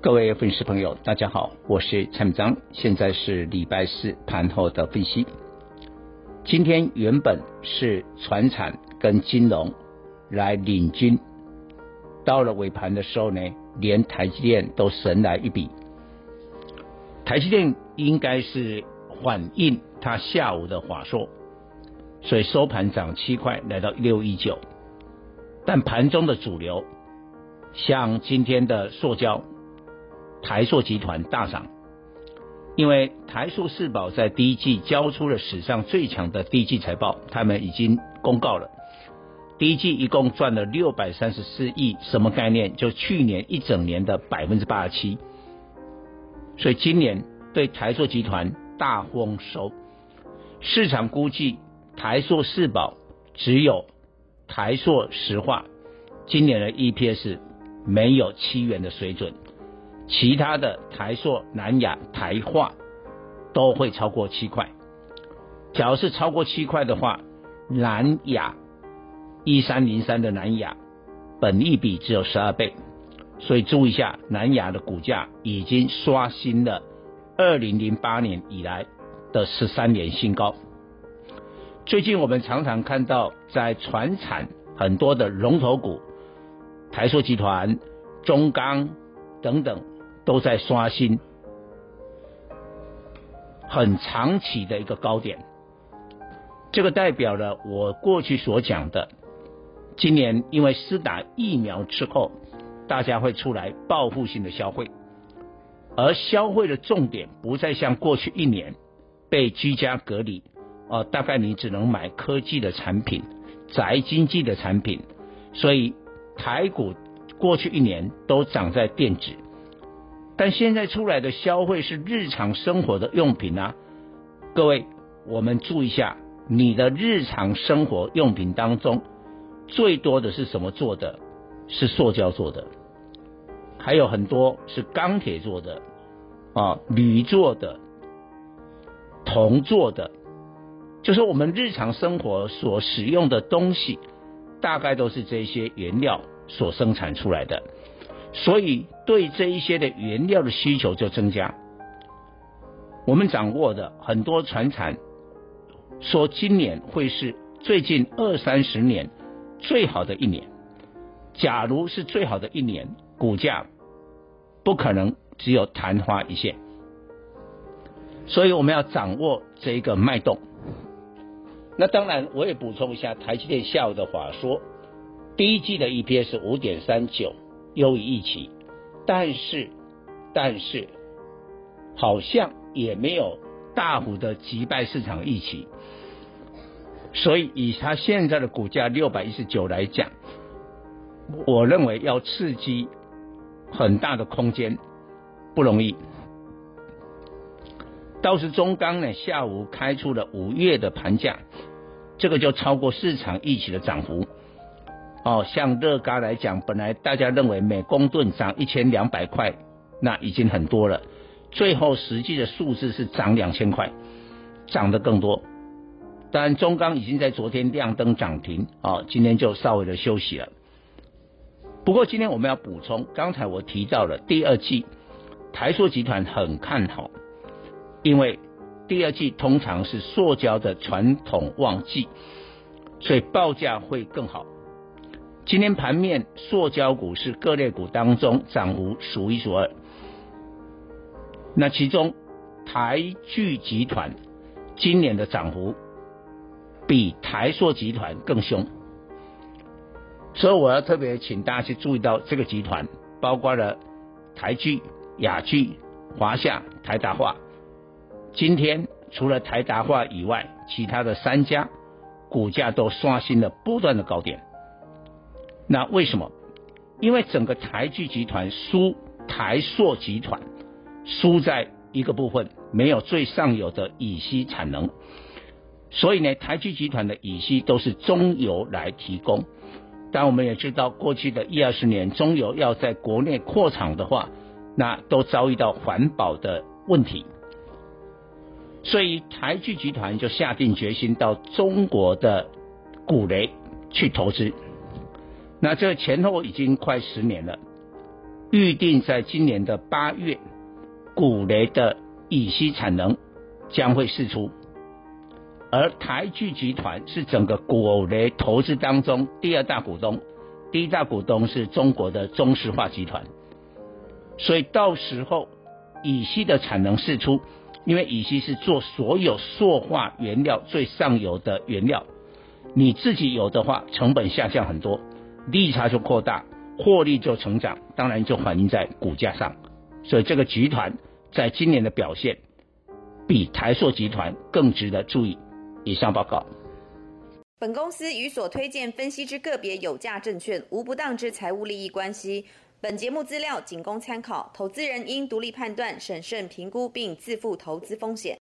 各位粉丝朋友，大家好，我是蔡明章，现在是礼拜四盘后的分析。今天原本是传产跟金融来领军，到了尾盘的时候呢，连台积电都神来一笔。台积电应该是反映它下午的话说，所以收盘涨七块，来到六一九。但盘中的主流，像今天的塑胶。台塑集团大涨，因为台塑四宝在第一季交出了史上最强的第一季财报，他们已经公告了，第一季一共赚了六百三十四亿，什么概念？就去年一整年的百分之八十七，所以今年对台塑集团大丰收，市场估计台塑四宝只有台塑石化今年的 EPS 没有七元的水准。其他的台塑、南亚、台化都会超过七块。假如是超过七块的话，南亚一三零三的南亚本益比只有十二倍，所以注意一下，南亚的股价已经刷新了二零零八年以来的十三年新高。最近我们常常看到在船产很多的龙头股，台塑集团、中钢等等。都在刷新很长期的一个高点，这个代表了我过去所讲的，今年因为施打疫苗之后，大家会出来报复性的消费，而消费的重点不再像过去一年被居家隔离，哦，大概你只能买科技的产品、宅经济的产品，所以台股过去一年都涨在电子。但现在出来的消费是日常生活的用品啊，各位，我们注意一下，你的日常生活用品当中最多的是什么做的？是塑胶做的，还有很多是钢铁做的，啊，铝做的，铜做的，就是我们日常生活所使用的东西，大概都是这些原料所生产出来的。所以对这一些的原料的需求就增加。我们掌握的很多传产说今年会是最近二三十年最好的一年。假如是最好的一年，股价不可能只有昙花一现。所以我们要掌握这一个脉动。那当然，我也补充一下台积电下午的话说，第一季的 EPS 五点三九。优于预期，但是，但是，好像也没有大幅的击败市场预期，所以以它现在的股价六百一十九来讲，我认为要刺激很大的空间不容易。倒是中钢呢，下午开出了五月的盘价，这个就超过市场预期的涨幅。哦，像乐嘉来讲，本来大家认为每公吨涨一千两百块，那已经很多了。最后实际的数字是涨两千块，涨得更多。当然，中钢已经在昨天亮灯涨停，哦，今天就稍微的休息了。不过今天我们要补充，刚才我提到了第二季台塑集团很看好，因为第二季通常是塑胶的传统旺季，所以报价会更好。今天盘面，塑胶股是各类股当中涨幅数一数二。那其中台聚集团今年的涨幅比台塑集团更凶，所以我要特别请大家去注意到这个集团，包括了台聚、雅聚、华夏、台达化。今天除了台达化以外，其他的三家股价都刷新了波段的高点。那为什么？因为整个台聚集团输台塑集团，输在一个部分没有最上游的乙烯产能，所以呢，台聚集团的乙烯都是中油来提供。但我们也知道，过去的一二十年，中油要在国内扩厂的话，那都遭遇到环保的问题，所以台聚集团就下定决心到中国的古雷去投资。那这前后已经快十年了，预定在今年的八月，古雷的乙烯产能将会释出。而台聚集团是整个古雷投资当中第二大股东，第一大股东是中国的中石化集团，所以到时候乙烯的产能释出，因为乙烯是做所有塑化原料最上游的原料，你自己有的话，成本下降很多，利差就扩大，获利就成长，当然就反映在股价上，所以这个集团在今年的表现比台塑集团更值得注意。以上报告。本公司与所推荐分析之个别有价证券无不当之财务利益关系。本节目资料仅供参考，投资人应独立判断、审慎评估并自负投资风险。